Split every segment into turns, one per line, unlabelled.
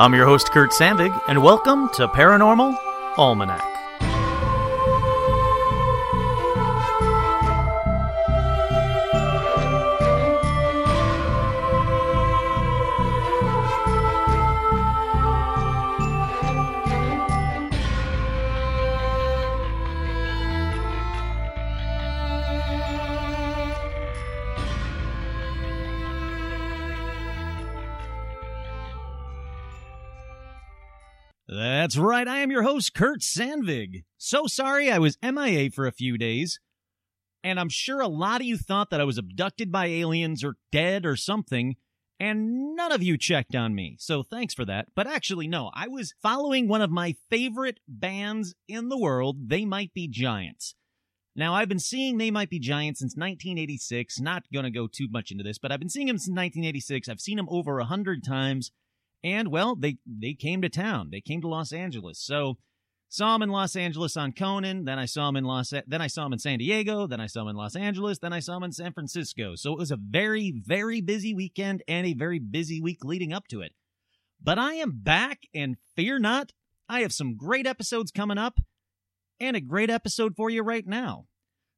I'm your host, Kurt Sandvig, and welcome to Paranormal Almanac.
That's right, I am your host, Kurt Sandvig. So sorry I was MIA for a few days. And I'm sure a lot of you thought that I was abducted by aliens or dead or something, and none of you checked on me. So thanks for that. But actually, no, I was following one of my favorite bands in the world, They Might Be Giants. Now, I've been seeing They Might Be Giants since 1986. Not going to go too much into this, but I've been seeing them since 1986. I've seen them over a hundred times. And well, they they came to town. They came to Los Angeles. So saw him in Los Angeles on Conan. Then I saw him in Los. Then I saw him in San Diego. Then I saw him in Los Angeles. Then I saw him in San Francisco. So it was a very very busy weekend and a very busy week leading up to it. But I am back, and fear not, I have some great episodes coming up, and a great episode for you right now.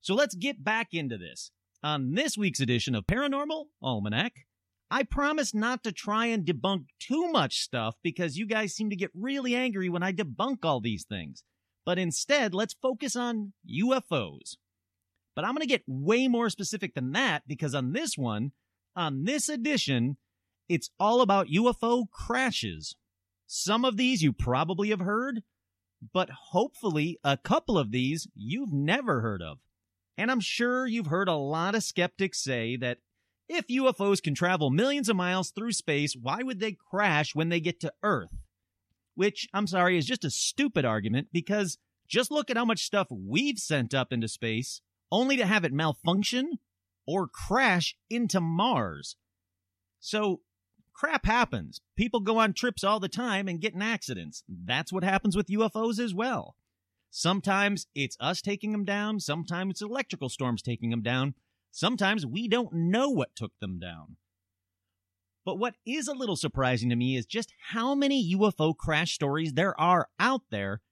So let's get back into this. On this week's edition of Paranormal Almanac, I promise not to try and debunk too much stuff because you guys seem to get really angry when I debunk all these things. But instead, let's focus on UFOs. But I'm going to get way more specific than that because on this one, on this edition, it's all about UFO crashes. Some of these you probably have heard, but hopefully a couple of these you've never heard of. And I'm sure you've heard a lot of skeptics say that if UFOs can travel millions of miles through space, why would they crash when they get to Earth? Which, I'm sorry, is just a stupid argument because just look at how much stuff we've sent up into space only to have it malfunction or crash into Mars. So, crap happens. People go on trips all the time and get in accidents. That's what happens with UFOs as well. Sometimes it's us taking them down, sometimes it's electrical storms taking them down, Sometimes we don't know what took them down. But what is a little surprising to me is just how many UFO crash stories there are out there,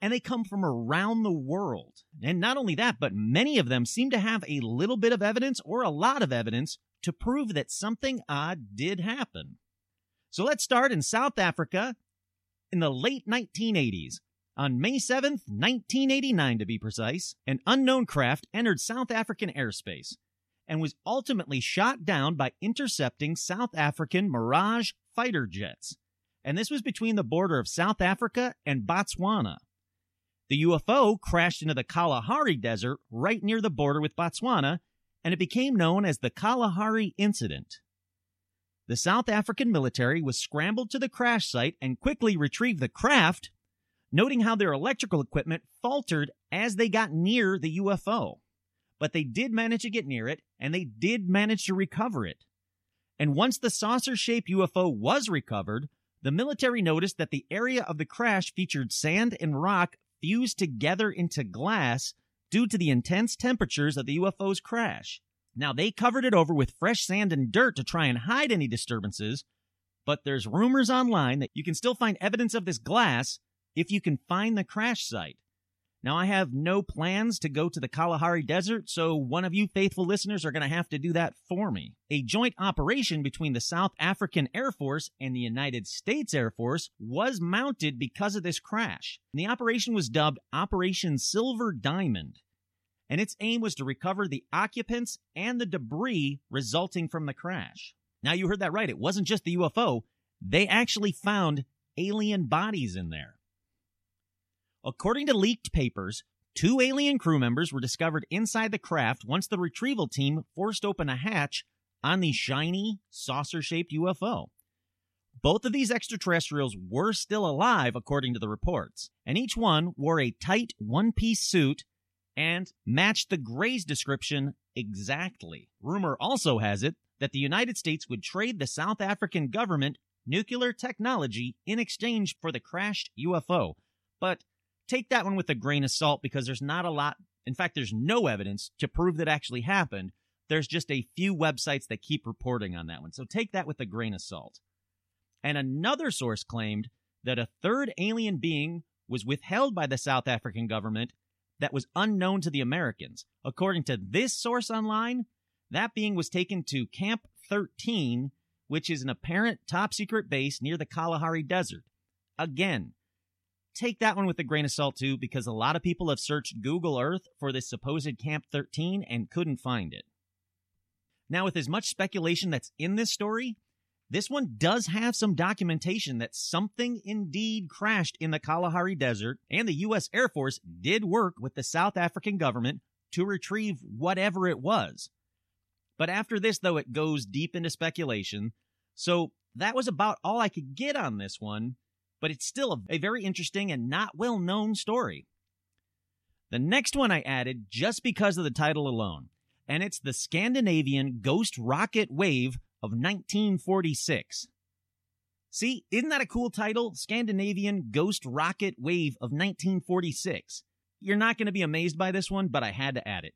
and they come from around the world. And not only that, but many of them seem to have a little bit of evidence or a lot of evidence to prove that something odd did happen. So let's start in South Africa in the late 1980s. On May 7th, 1989 to be precise, an unknown craft entered South African airspace and was ultimately shot down by intercepting South African Mirage fighter jets. And this was between the border of South Africa and Botswana. The UFO crashed into the Kalahari Desert right near the border with Botswana, and it became known as the Kalahari Incident. The South African military was scrambled to the crash site and quickly retrieved the craft noting how their electrical equipment faltered as they got near the UFO. But they did manage to get near it, and they did manage to recover it. And once the saucer shaped UFO was recovered, the military noticed that the area of the crash featured sand and rock fused together into glass due to the intense temperatures of the UFO's crash. Now, they covered it over with fresh sand and dirt to try and hide any disturbances, but there's rumors online that you can still find evidence of this glass if you can find the crash site. Now, I have no plans to go to the Kalahari Desert, so one of you faithful listeners are going to have to do that for me. A joint operation between the South African Air Force and the United States Air Force was mounted because of this crash. And the operation was dubbed Operation Silver Diamond, and its aim was to recover the occupants and the debris resulting from the crash. Now, you heard that right. It wasn't just the UFO, they actually found alien bodies in there. According to leaked papers, two alien crew members were discovered inside the craft once the retrieval team forced open a hatch on the shiny, saucer shaped UFO. Both of these extraterrestrials were still alive, according to the reports, and each one wore a tight one piece suit and matched the Gray's description exactly. Rumor also has it that the United States would trade the South African government nuclear technology in exchange for the crashed UFO. But take that one with a grain of salt because there's not a lot. In fact, there's no evidence to prove that actually happened. There's just a few websites that keep reporting on that one. So take that with a grain of salt. And another source claimed that a third alien being was withheld by the South African government that was unknown to the Americans. According to this source online, that being was taken to Camp 13, which is an apparent top secret base near the Kalahari Desert. Again, take that one with a grain of salt too, because a lot of people have searched Google Earth for this supposed Camp 13 and couldn't find it. Now, with as much speculation that's in this story, this one does have some documentation that something indeed crashed in the Kalahari Desert, and the U.S. Air Force did work with the South African government to retrieve whatever it was. But after this, though, it goes deep into speculation. So that was about all I could get on this one, but it's still a, a very interesting and not well known story. The next one I added just because of the title alone, and it's the Scandinavian Ghost Rocket Wave of 1946. See, isn't that a cool title? Scandinavian Ghost Rocket Wave of 1946. You're not going to be amazed by this one, but I had to add it.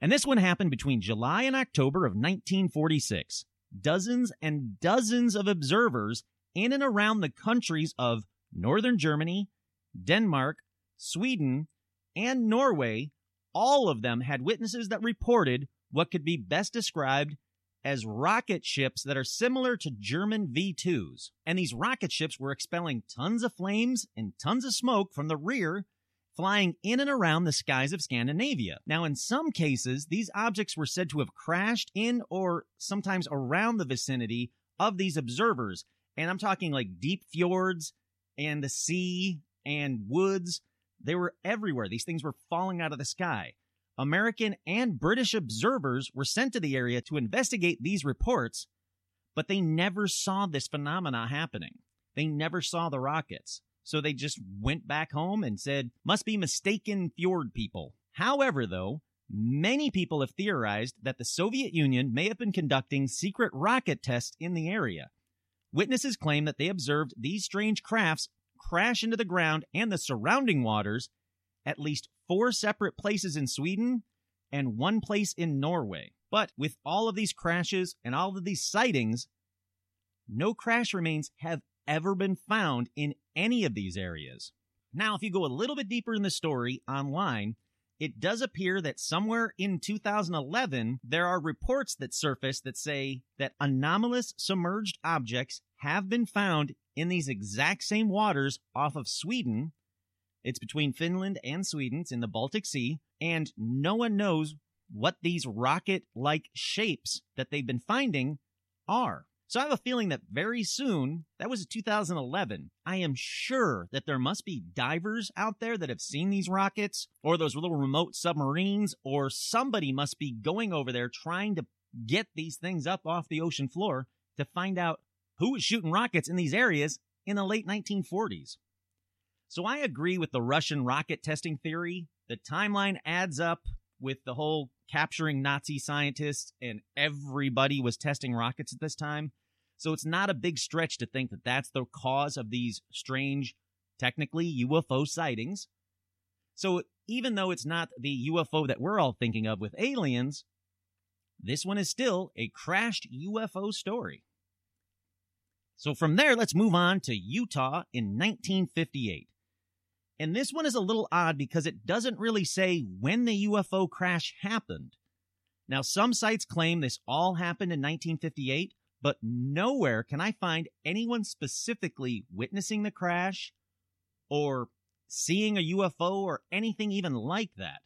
And this one happened between July and October of 1946. Dozens and dozens of observers in and around the countries of northern Germany, Denmark, Sweden, and Norway, all of them had witnesses that reported what could be best described as rocket ships that are similar to German V 2s. And these rocket ships were expelling tons of flames and tons of smoke from the rear, flying in and around the skies of Scandinavia. Now, in some cases, these objects were said to have crashed in or sometimes around the vicinity of these observers. And I'm talking like deep fjords and the sea and woods. They were everywhere. These things were falling out of the sky. American and British observers were sent to the area to investigate these reports, but they never saw this phenomena happening. They never saw the rockets. So they just went back home and said, must be mistaken fjord people. However, though, many people have theorized that the Soviet Union may have been conducting secret rocket tests in the area. Witnesses claim that they observed these strange crafts crash into the ground and the surrounding waters at least four separate places in Sweden and one place in Norway. But with all of these crashes and all of these sightings, no crash remains have ever been found in any of these areas. Now, if you go a little bit deeper in the story online, it does appear that somewhere in 2011, there are reports that surface that say that anomalous submerged objects have been found in these exact same waters off of Sweden it's between Finland and Sweden. It's in the Baltic Sea. And no one knows what these rocket like shapes that they've been finding are. So I have a feeling that very soon, that was 2011, I am sure that there must be divers out there that have seen these rockets or those little remote submarines, or somebody must be going over there trying to get these things up off the ocean floor to find out who was shooting rockets in these areas in the late 1940s. So I agree with the Russian rocket testing theory. The timeline adds up with the whole capturing Nazi scientists, and everybody was testing rockets at this time. So it's not a big stretch to think that that's the cause of these strange, technically UFO sightings. So even though it's not the UFO that we're all thinking of with aliens, this one is still a crashed UFO story. So from there, let's move on to Utah in 1958. And this one is a little odd because it doesn't really say when the UFO crash happened. Now, some sites claim this all happened in 1958, but nowhere can I find anyone specifically witnessing the crash or seeing a UFO or anything even like that.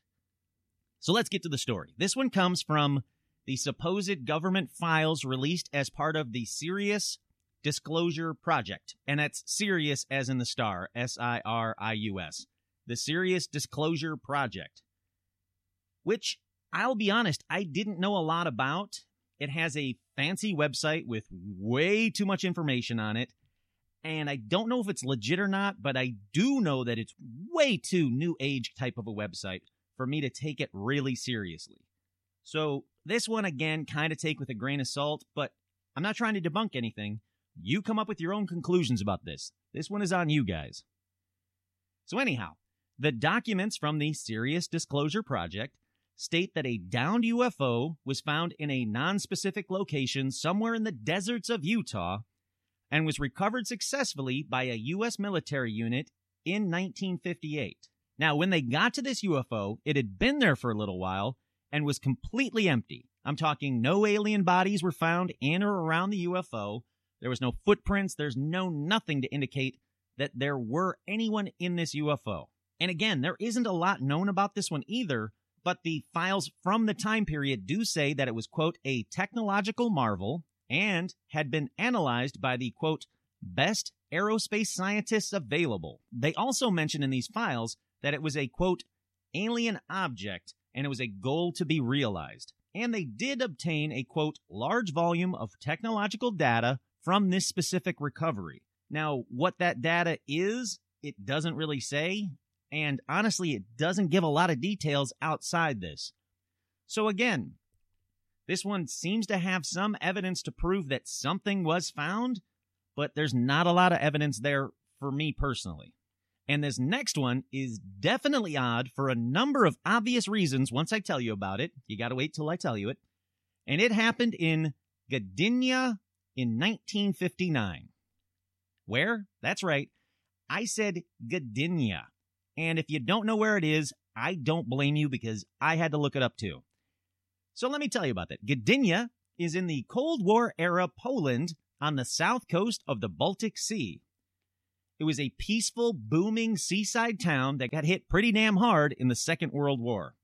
So let's get to the story. This one comes from the supposed government files released as part of the Sirius Disclosure Project. And that's Sirius as in the star, S I R I U S. The Sirius Disclosure Project. Which, I'll be honest, I didn't know a lot about. It has a fancy website with way too much information on it. And I don't know if it's legit or not, but I do know that it's way too new age type of a website for me to take it really seriously. So, this one again, kind of take with a grain of salt, but I'm not trying to debunk anything. You come up with your own conclusions about this. This one is on you guys. So, anyhow, the documents from the Sirius Disclosure Project state that a downed UFO was found in a non specific location somewhere in the deserts of Utah and was recovered successfully by a U.S. military unit in 1958. Now, when they got to this UFO, it had been there for a little while and was completely empty. I'm talking no alien bodies were found in or around the UFO. There was no footprints. There's no nothing to indicate that there were anyone in this UFO. And again, there isn't a lot known about this one either, but the files from the time period do say that it was, quote, a technological marvel and had been analyzed by the, quote, best aerospace scientists available. They also mention in these files that it was a, quote, alien object and it was a goal to be realized. And they did obtain a, quote, large volume of technological data from this specific recovery. Now, what that data is, it doesn't really say, and honestly, it doesn't give a lot of details outside this. So again, this one seems to have some evidence to prove that something was found, but there's not a lot of evidence there for me personally. And this next one is definitely odd for a number of obvious reasons once I tell you about it. You gotta wait till I tell you it. And it happened in Gdynia in 1959. Where? That's right. I said Gdynia. And if you don't know where it is, I don't blame you because I had to look it up too. So let me tell you about that. Gdynia is in the Cold War era Poland on the south coast of the Baltic Sea. It was a peaceful, booming seaside town that got hit pretty damn hard in the Second World War.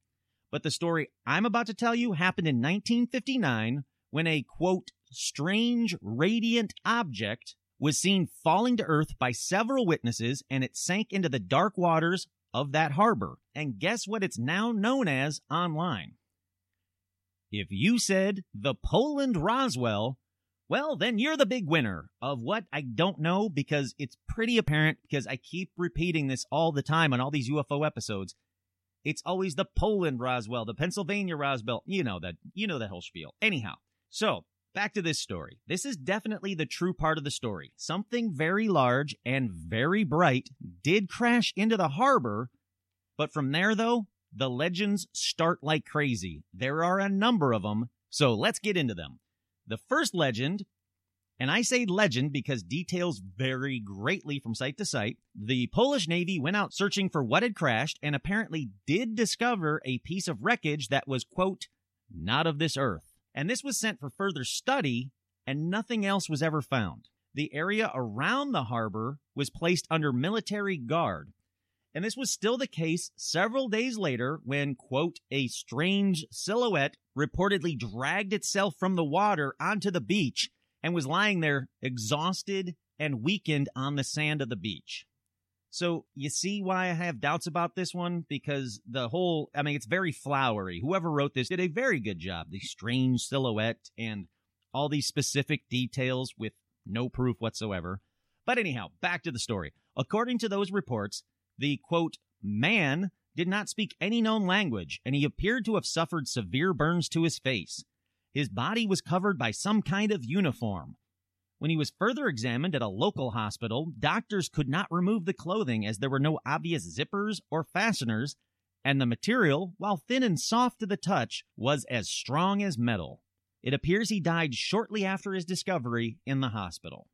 But the story I'm about to tell you happened in 1959 when a quote, strange radiant object was seen falling to earth by several witnesses and it sank into the dark waters of that harbor. And guess what it's now known as online? If you said the Poland Roswell, well, then you're the big winner of what I don't know because it's pretty apparent because I keep repeating this all the time on all these UFO episodes. It's always the Poland Roswell, the Pennsylvania Roswell. You know that, you know that whole spiel. Anyhow, so back to this story. This is definitely the true part of the story. Something very large and very bright did crash into the harbor, but from there though, the legends start like crazy. There are a number of them, so let's get into them. The first legend, and I say legend because details vary greatly from site to site, the Polish Navy went out searching for what had crashed and apparently did discover a piece of wreckage that was, quote, not of this earth. And this was sent for further study, and nothing else was ever found. The area around the harbor was placed under military guard. And this was still the case several days later when, quote, a strange silhouette reportedly dragged itself from the water onto the beach and was lying there exhausted and weakened on the sand of the beach. So you see why I have doubts about this one? Because the whole, I mean, it's very flowery. Whoever wrote this did a very good job. The strange silhouette and all these specific details with no proof whatsoever. But anyhow, back to the story. According to those reports, the quote, man did not speak any known language, and he appeared to have suffered severe burns to his face. His body was covered by some kind of uniform. When he was further examined at a local hospital, doctors could not remove the clothing as there were no obvious zippers or fasteners, and the material, while thin and soft to the touch, was as strong as metal. It appears he died shortly after his discovery in the hospital.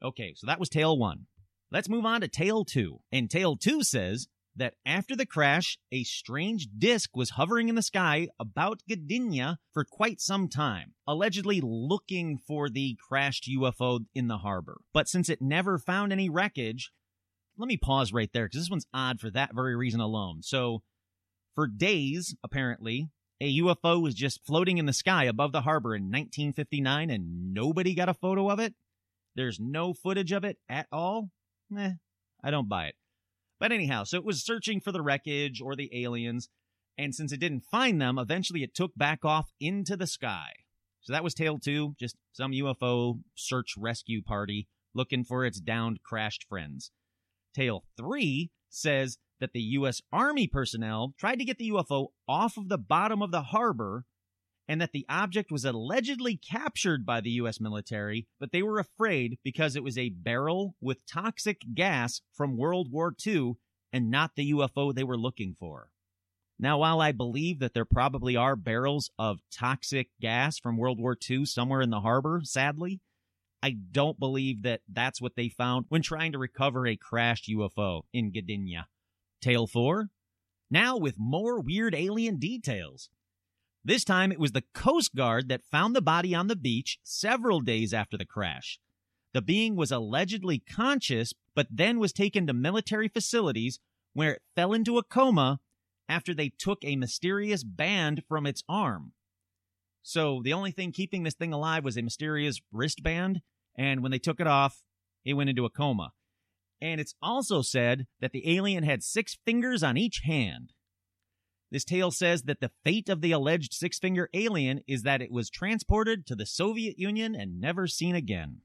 Okay, so that was tale one. Let's move on to tale two. And tale two says that after the crash, a strange disk was hovering in the sky about Gdynia for quite some time, allegedly looking for the crashed UFO in the harbor. But since it never found any wreckage, let me pause right there because this one's odd for that very reason alone. So, for days, apparently, a UFO was just floating in the sky above the harbor in 1959 and nobody got a photo of it. There's no footage of it at all. Eh, I don't buy it. But anyhow, so it was searching for the wreckage or the aliens, and since it didn't find them, eventually it took back off into the sky. So that was Tale 2, just some UFO search rescue party looking for its downed, crashed friends. Tale 3 says that the U.S. Army personnel tried to get the UFO off of the bottom of the harbor and that the object was allegedly captured by the U.S. military, but they were afraid because it was a barrel with toxic gas from World War II and not the UFO they were looking for. Now, while I believe that there probably are barrels of toxic gas from World War II somewhere in the harbor, sadly, I don't believe that that's what they found when trying to recover a crashed UFO in Gdynia. Tale 4. Now with more weird alien details. This time it was the Coast Guard that found the body on the beach several days after the crash. The being was allegedly conscious, but then was taken to military facilities where it fell into a coma after they took a mysterious band from its arm. So the only thing keeping this thing alive was a mysterious wristband, and when they took it off, it went into a coma. And it's also said that the alien had six fingers on each hand. This tale says that the fate of the alleged six finger alien is that it was transported to the Soviet Union and never seen again.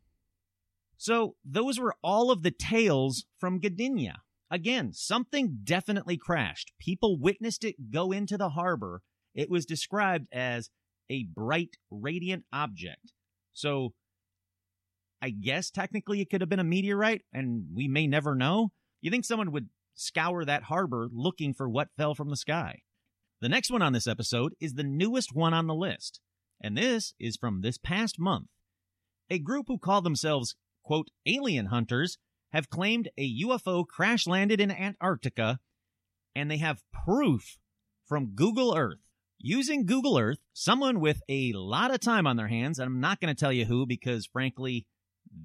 So, those were all of the tales from Gdynia. Again, something definitely crashed. People witnessed it go into the harbor. It was described as a bright, radiant object. So, I guess technically it could have been a meteorite, and we may never know. You think someone would scour that harbor looking for what fell from the sky? The next one on this episode is the newest one on the list, and this is from this past month. A group who call themselves, quote, alien hunters have claimed a UFO crash landed in Antarctica, and they have proof from Google Earth using Google Earth, someone with a lot of time on their hands, and I'm not going to tell you who because frankly,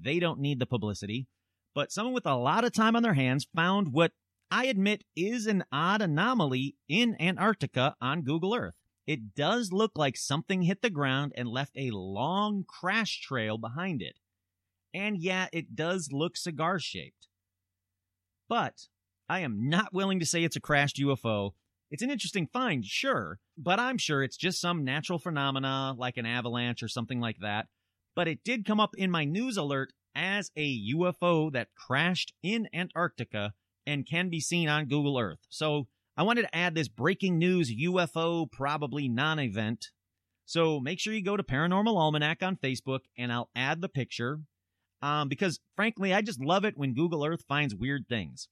they don't need the publicity, but someone with a lot of time on their hands found what I admit is an odd anomaly in Antarctica on Google Earth. It does look like something hit the ground and left a long crash trail behind it. And yeah, it does look cigar shaped. But I am not willing to say it's a crashed UFO it's an interesting find, sure, but I'm sure it's just some natural phenomena like an avalanche or something like that. But it did come up in my news alert as a UFO that crashed in Antarctica and can be seen on Google Earth. So I wanted to add this breaking news UFO probably non event. So make sure you go to Paranormal Almanac on Facebook and I'll add the picture. Um, because frankly, I just love it when Google Earth finds weird things.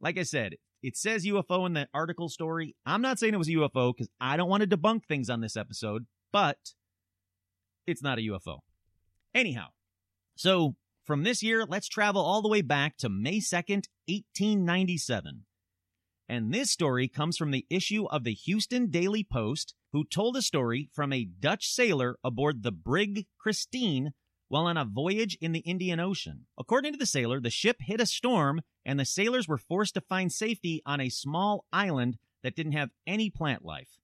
Like I said, it says UFO in the article story. I'm not saying it was a UFO because I don't want to debunk things on this episode, but it's not a UFO. Anyhow, so from this year, let's travel all the way back to May 2nd, 1897. And this story comes from the issue of the Houston Daily Post, who told a story from a Dutch sailor aboard the brig Christine while on a voyage in the Indian Ocean. According to the sailor, the ship hit a storm and the sailors were forced to find safety on a small island that didn't have any plant life.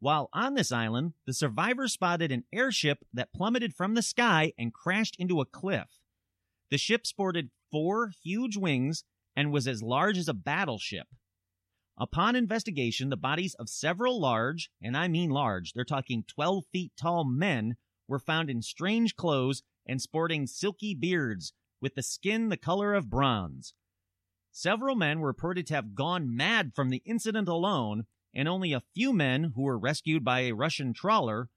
While on this island, the survivors spotted an airship that plummeted from the sky and crashed into a cliff. The ship sported four huge wings and was as large as a battleship. Upon investigation, the bodies of several large, and I mean large, they're talking 12 feet tall men, were found in strange clothes and sporting silky beards with the skin the color of bronze. Several men were reported to have gone mad from the incident alone, and only a few men who were rescued by a Russian trawler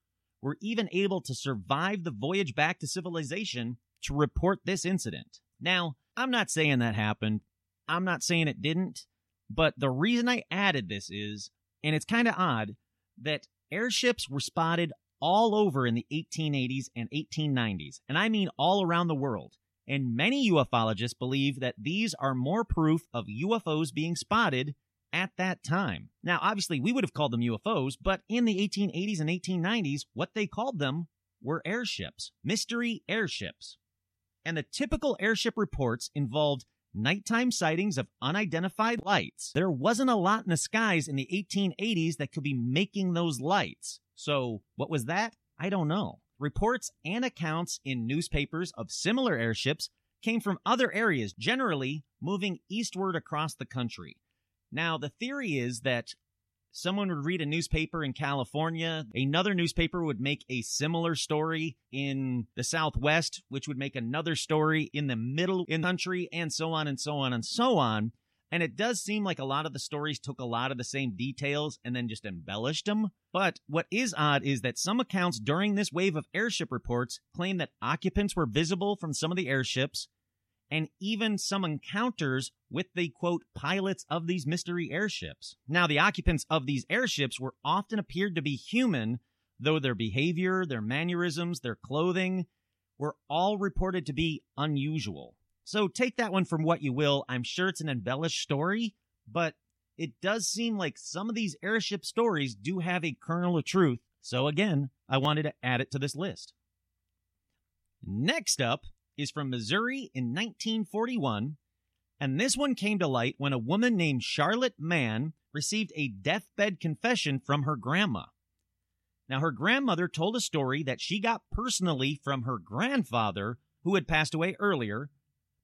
were even able to survive the voyage back to civilization to report this incident. Now, I'm not saying that happened. I'm not saying it didn't. But the reason I added this is, and it's kind of odd, that airships were spotted all over in the 1880s and 1890s, and I mean all around the world. And many ufologists believe that these are more proof of UFOs being spotted at that time. Now, obviously, we would have called them UFOs, but in the 1880s and 1890s, what they called them were airships, mystery airships. And the typical airship reports involved nighttime sightings of unidentified lights. There wasn't a lot in the skies in the 1880s that could be making those lights. So, what was that? I don't know. Reports and accounts in newspapers of similar airships came from other areas, generally moving eastward across the country. Now, the theory is that someone would read a newspaper in California, another newspaper would make a similar story in the Southwest, which would make another story in the middle in the country, and so on and so on and so on. And it does seem like a lot of the stories took a lot of the same details and then just embellished them. But what is odd is that some accounts during this wave of airship reports claim that occupants were visible from some of the airships, and even some encounters with the quote pilots of these mystery airships. Now, the occupants of these airships were often appeared to be human, though their behavior, their mannerisms, their clothing were all reported to be unusual. So take that one from what you will. I'm sure it's an embellished story, but it does seem like some of these airship stories do have a kernel of truth. So again, I wanted to add it to this list. Next up is from Missouri in 1941, and this one came to light when a woman named Charlotte Mann received a deathbed confession from her grandma. Now, her grandmother told a story that she got personally from her grandfather, who had passed away earlier,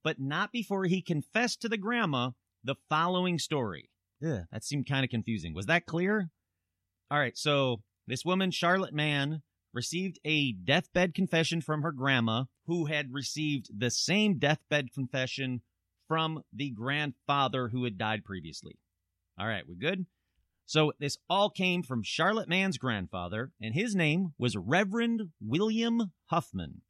but not before he confessed to the grandma the following story. Ugh, that seemed kind of confusing. Was that clear? All right, so this woman, Charlotte Mann, received a deathbed confession from her grandma, who had received the same deathbed confession from the grandfather who had died previously. All right, we good? So this all came from Charlotte Mann's grandfather, and his name was Reverend William Huffman.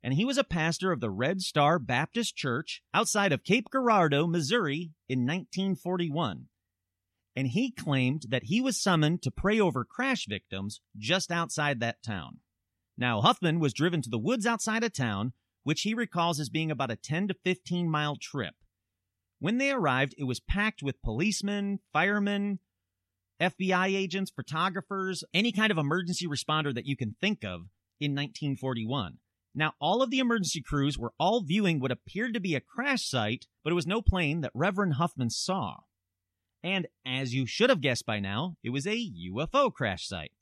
And he was a pastor of the Red Star Baptist Church outside of Cape Girardeau, Missouri in 1941. And he claimed that he was summoned to pray over crash victims just outside that town. Now, Huffman was driven to the woods outside of town, which he recalls as being about a 10 to 15 mile trip. When they arrived, it was packed with policemen, firemen, FBI agents, photographers, any kind of emergency responder that you can think of in 1941. Now, all of the emergency crews were all viewing what appeared to be a crash site, but it was no plane that Reverend Huffman saw. And as you should have guessed by now, it was a UFO crash site.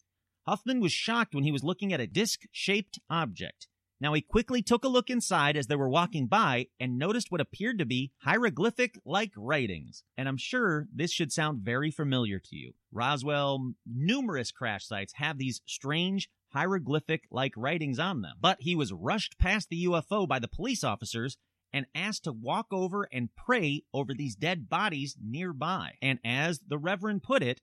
Huffman was shocked when he was looking at a disc shaped object. Now, he quickly took a look inside as they were walking by and noticed what appeared to be hieroglyphic like writings. And I'm sure this should sound very familiar to you. Roswell, numerous crash sites have these strange hieroglyphic like writings on them. But he was rushed past the UFO by the police officers and asked to walk over and pray over these dead bodies nearby. And as the Reverend put it,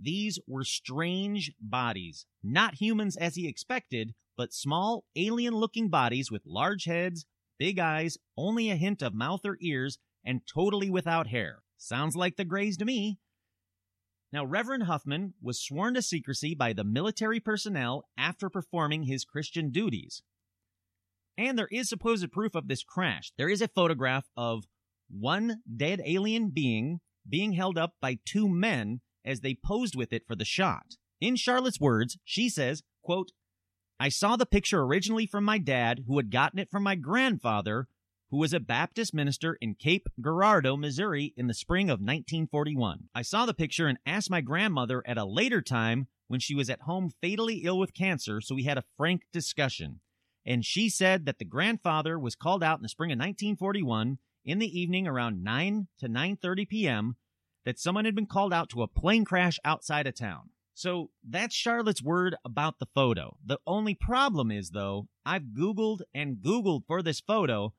these were strange bodies, not humans as he expected, but small, alien looking bodies with large heads, big eyes, only a hint of mouth or ears, and totally without hair. Sounds like the Greys to me. Now, Reverend Huffman was sworn to secrecy by the military personnel after performing his Christian duties. And there is supposed proof of this crash. There is a photograph of one dead alien being being held up by two men as they posed with it for the shot. In Charlotte's words, she says, quote, I saw the picture originally from my dad, who had gotten it from my grandfather, who was a Baptist minister in Cape Girardeau, Missouri, in the spring of 1941. I saw the picture and asked my grandmother at a later time when she was at home fatally ill with cancer, so we had a frank discussion. And she said that the grandfather was called out in the spring of 1941 in the evening around 9 to 9:30 p.m that someone had been called out to a plane crash outside of town. So that's Charlotte's word about the photo. The only problem is, though, I've Googled and Googled for this photo,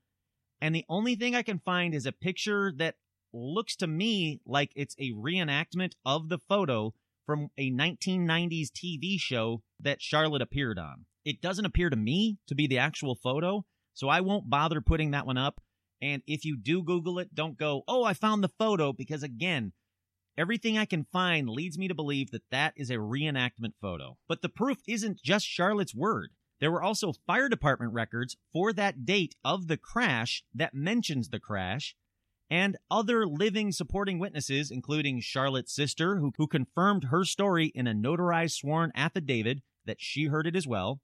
and the only thing I can find is a picture that looks to me like it's a reenactment of the photo from a 1990s TV show that Charlotte appeared on. It doesn't appear to me to be the actual photo, so I won't bother putting that one up. And if you do Google it, don't go, oh, I found the photo, because again, everything I can find leads me to believe that that is a reenactment photo. But the proof isn't just Charlotte's word. There were also fire department records for that date of the crash that mentions the crash, and other living supporting witnesses, including Charlotte's sister, who, who confirmed her story in a notarized sworn affidavit that she heard it as well,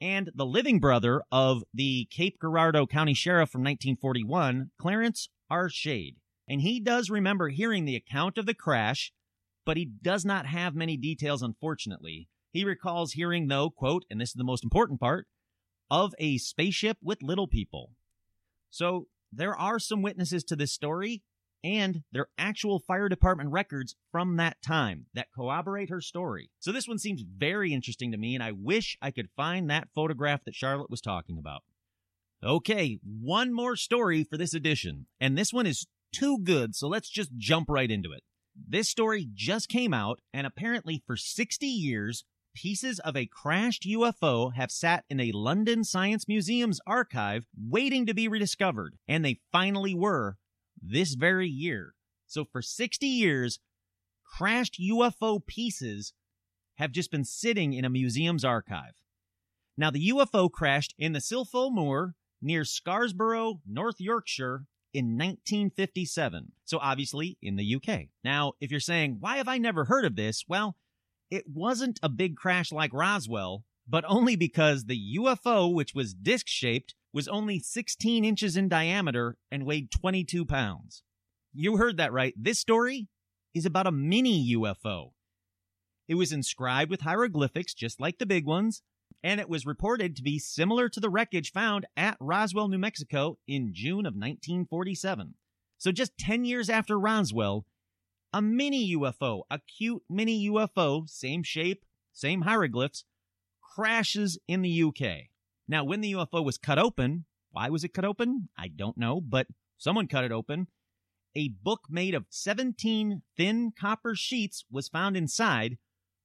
and the living brother of the Cape Girardeau County Sheriff from 1941, Clarence R. Shade. And he does remember hearing the account of the crash, but he does not have many details, unfortunately. He recalls hearing, though, quote, and this is the most important part, of a spaceship with little people. So there are some witnesses to this story, and their actual fire department records from that time that corroborate her story. So this one seems very interesting to me, and I wish I could find that photograph that Charlotte was talking about. Okay, one more story for this edition, and this one is too good, so let's just jump right into it. This story just came out, and apparently for 60 years, pieces of a crashed UFO have sat in a London Science Museum's archive waiting to be rediscovered, and they finally were this very year. So for 60 years, crashed UFO pieces have just been sitting in a museum's archive. Now, the UFO crashed in the Silpho Moor near Scarborough, North Yorkshire in 1957. So obviously in the UK. Now, if you're saying, why have I never heard of this? Well, it wasn't a big crash like Roswell, but only because the UFO, which was disc shaped, was only 16 inches in diameter and weighed 22 pounds. You heard that right. This story is about a mini UFO. It was inscribed with hieroglyphics just like the big ones, and it was reported to be similar to the wreckage found at Roswell, New Mexico in June of 1947. So just 10 years after Roswell, a mini UFO, a cute mini UFO, same shape, same hieroglyphs, crashes in the UK. Now, when the UFO was cut open, why was it cut open? I don't know, but someone cut it open. A book made of 17 thin copper sheets was found inside,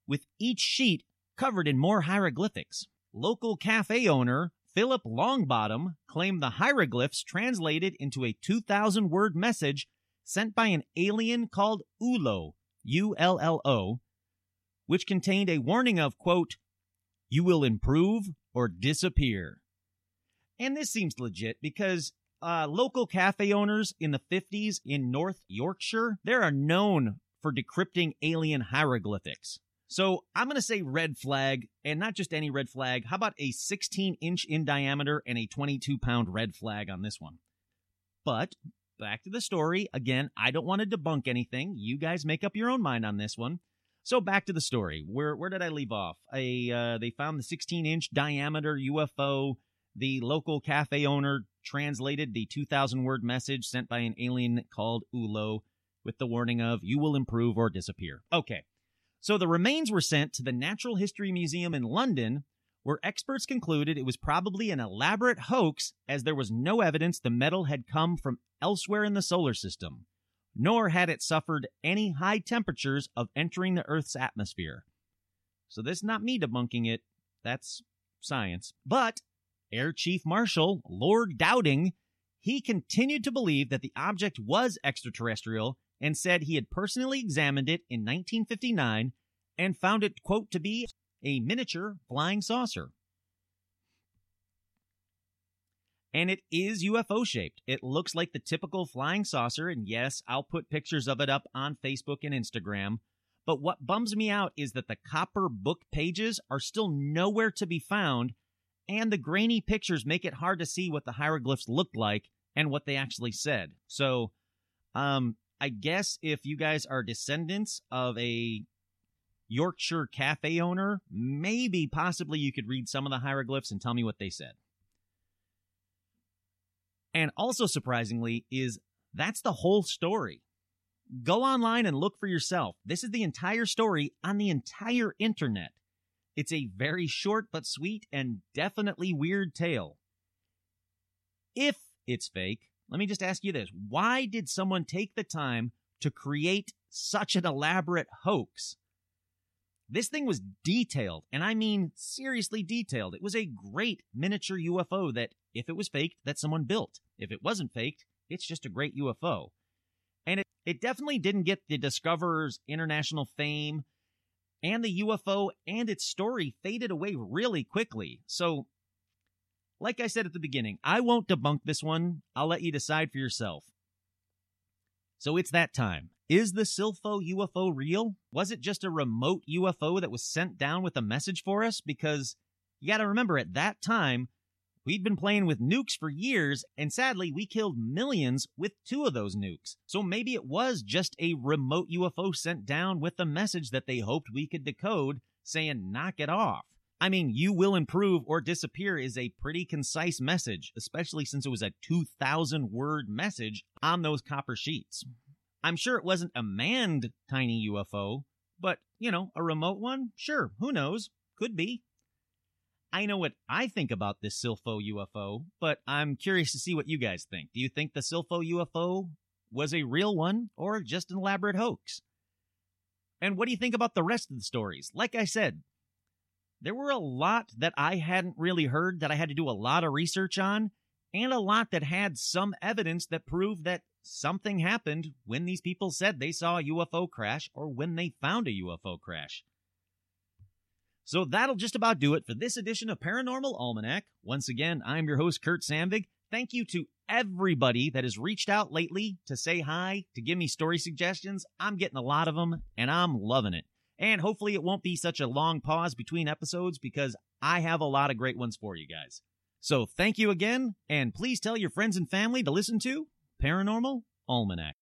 with each sheet covered in more hieroglyphics. Local cafe owner Philip Longbottom claimed the hieroglyphs translated into a 2,000 word message sent by an alien called Ullo, U L L O, which contained a warning of, quote, you will improve or disappear. And this seems legit because uh, local cafe owners in the 50s in North Yorkshire, they are known for decrypting alien hieroglyphics. So I'm going to say red flag, and not just any red flag. How about a 16 inch in diameter and a 22 pound red flag on this one? But back to the story. Again, I don't want to debunk anything. You guys make up your own mind on this one. So back to the story. Where where did I leave off? A uh, they found the 16 inch diameter UFO. The local cafe owner translated the 2,000 word message sent by an alien called Ullo with the warning of "You will improve or disappear." Okay. So the remains were sent to the Natural History Museum in London, where experts concluded it was probably an elaborate hoax as there was no evidence the metal had come from elsewhere in the solar system nor had it suffered any high temperatures of entering the Earth's atmosphere. So this is not me debunking it, that's science. But Air Chief Marshal Lord Dowding, he continued to believe that the object was extraterrestrial and said he had personally examined it in 1959 and found it, quote, to be a miniature flying saucer. And it is UFO shaped. It looks like the typical flying saucer, and yes, I'll put pictures of it up on Facebook and Instagram. But what bums me out is that the copper book pages are still nowhere to be found, and the grainy pictures make it hard to see what the hieroglyphs looked like and what they actually said. So, um, I guess if you guys are descendants of a Yorkshire cafe owner, maybe possibly you could read some of the hieroglyphs and tell me what they said. And also surprisingly is that's the whole story. Go online and look for yourself. This is the entire story on the entire internet. It's a very short but sweet and definitely weird tale. If it's fake, let me just ask you this. Why did someone take the time to create such an elaborate hoax? This thing was detailed, and I mean seriously detailed. It was a great miniature UFO that if it was faked, that someone built. If it wasn't faked, it's just a great UFO. And it, it definitely didn't get the discoverer's international fame, and the UFO and its story faded away really quickly. So, like I said at the beginning, I won't debunk this one. I'll let you decide for yourself. So it's that time. Is the Silpho UFO real? Was it just a remote UFO that was sent down with a message for us? Because you gotta remember, at that time, We'd been playing with nukes for years, and sadly, we killed millions with two of those nukes. So maybe it was just a remote UFO sent down with a message that they hoped we could decode saying, knock it off. I mean, you will improve or disappear is a pretty concise message, especially since it was a 2,000 word message on those copper sheets. I'm sure it wasn't a manned tiny UFO, but, you know, a remote one? Sure, who knows? Could be. I know what I think about this Silpho UFO, but I'm curious to see what you guys think. Do you think the Silpho UFO was a real one or just an elaborate hoax? And what do you think about the rest of the stories? Like I said, there were a lot that I hadn't really heard that I had to do a lot of research on, and a lot that had some evidence that proved that something happened when these people said they saw a UFO crash or when they found a UFO crash. So that'll just about do it for this edition of Paranormal Almanac. Once again, I'm your host, Kurt Sandvig. Thank you to everybody that has reached out lately to say hi, to give me story suggestions. I'm getting a lot of them, and I'm loving it. And hopefully, it won't be such a long pause between episodes because I have a lot of great ones for you guys. So thank you again, and please tell your friends and family to listen to Paranormal Almanac.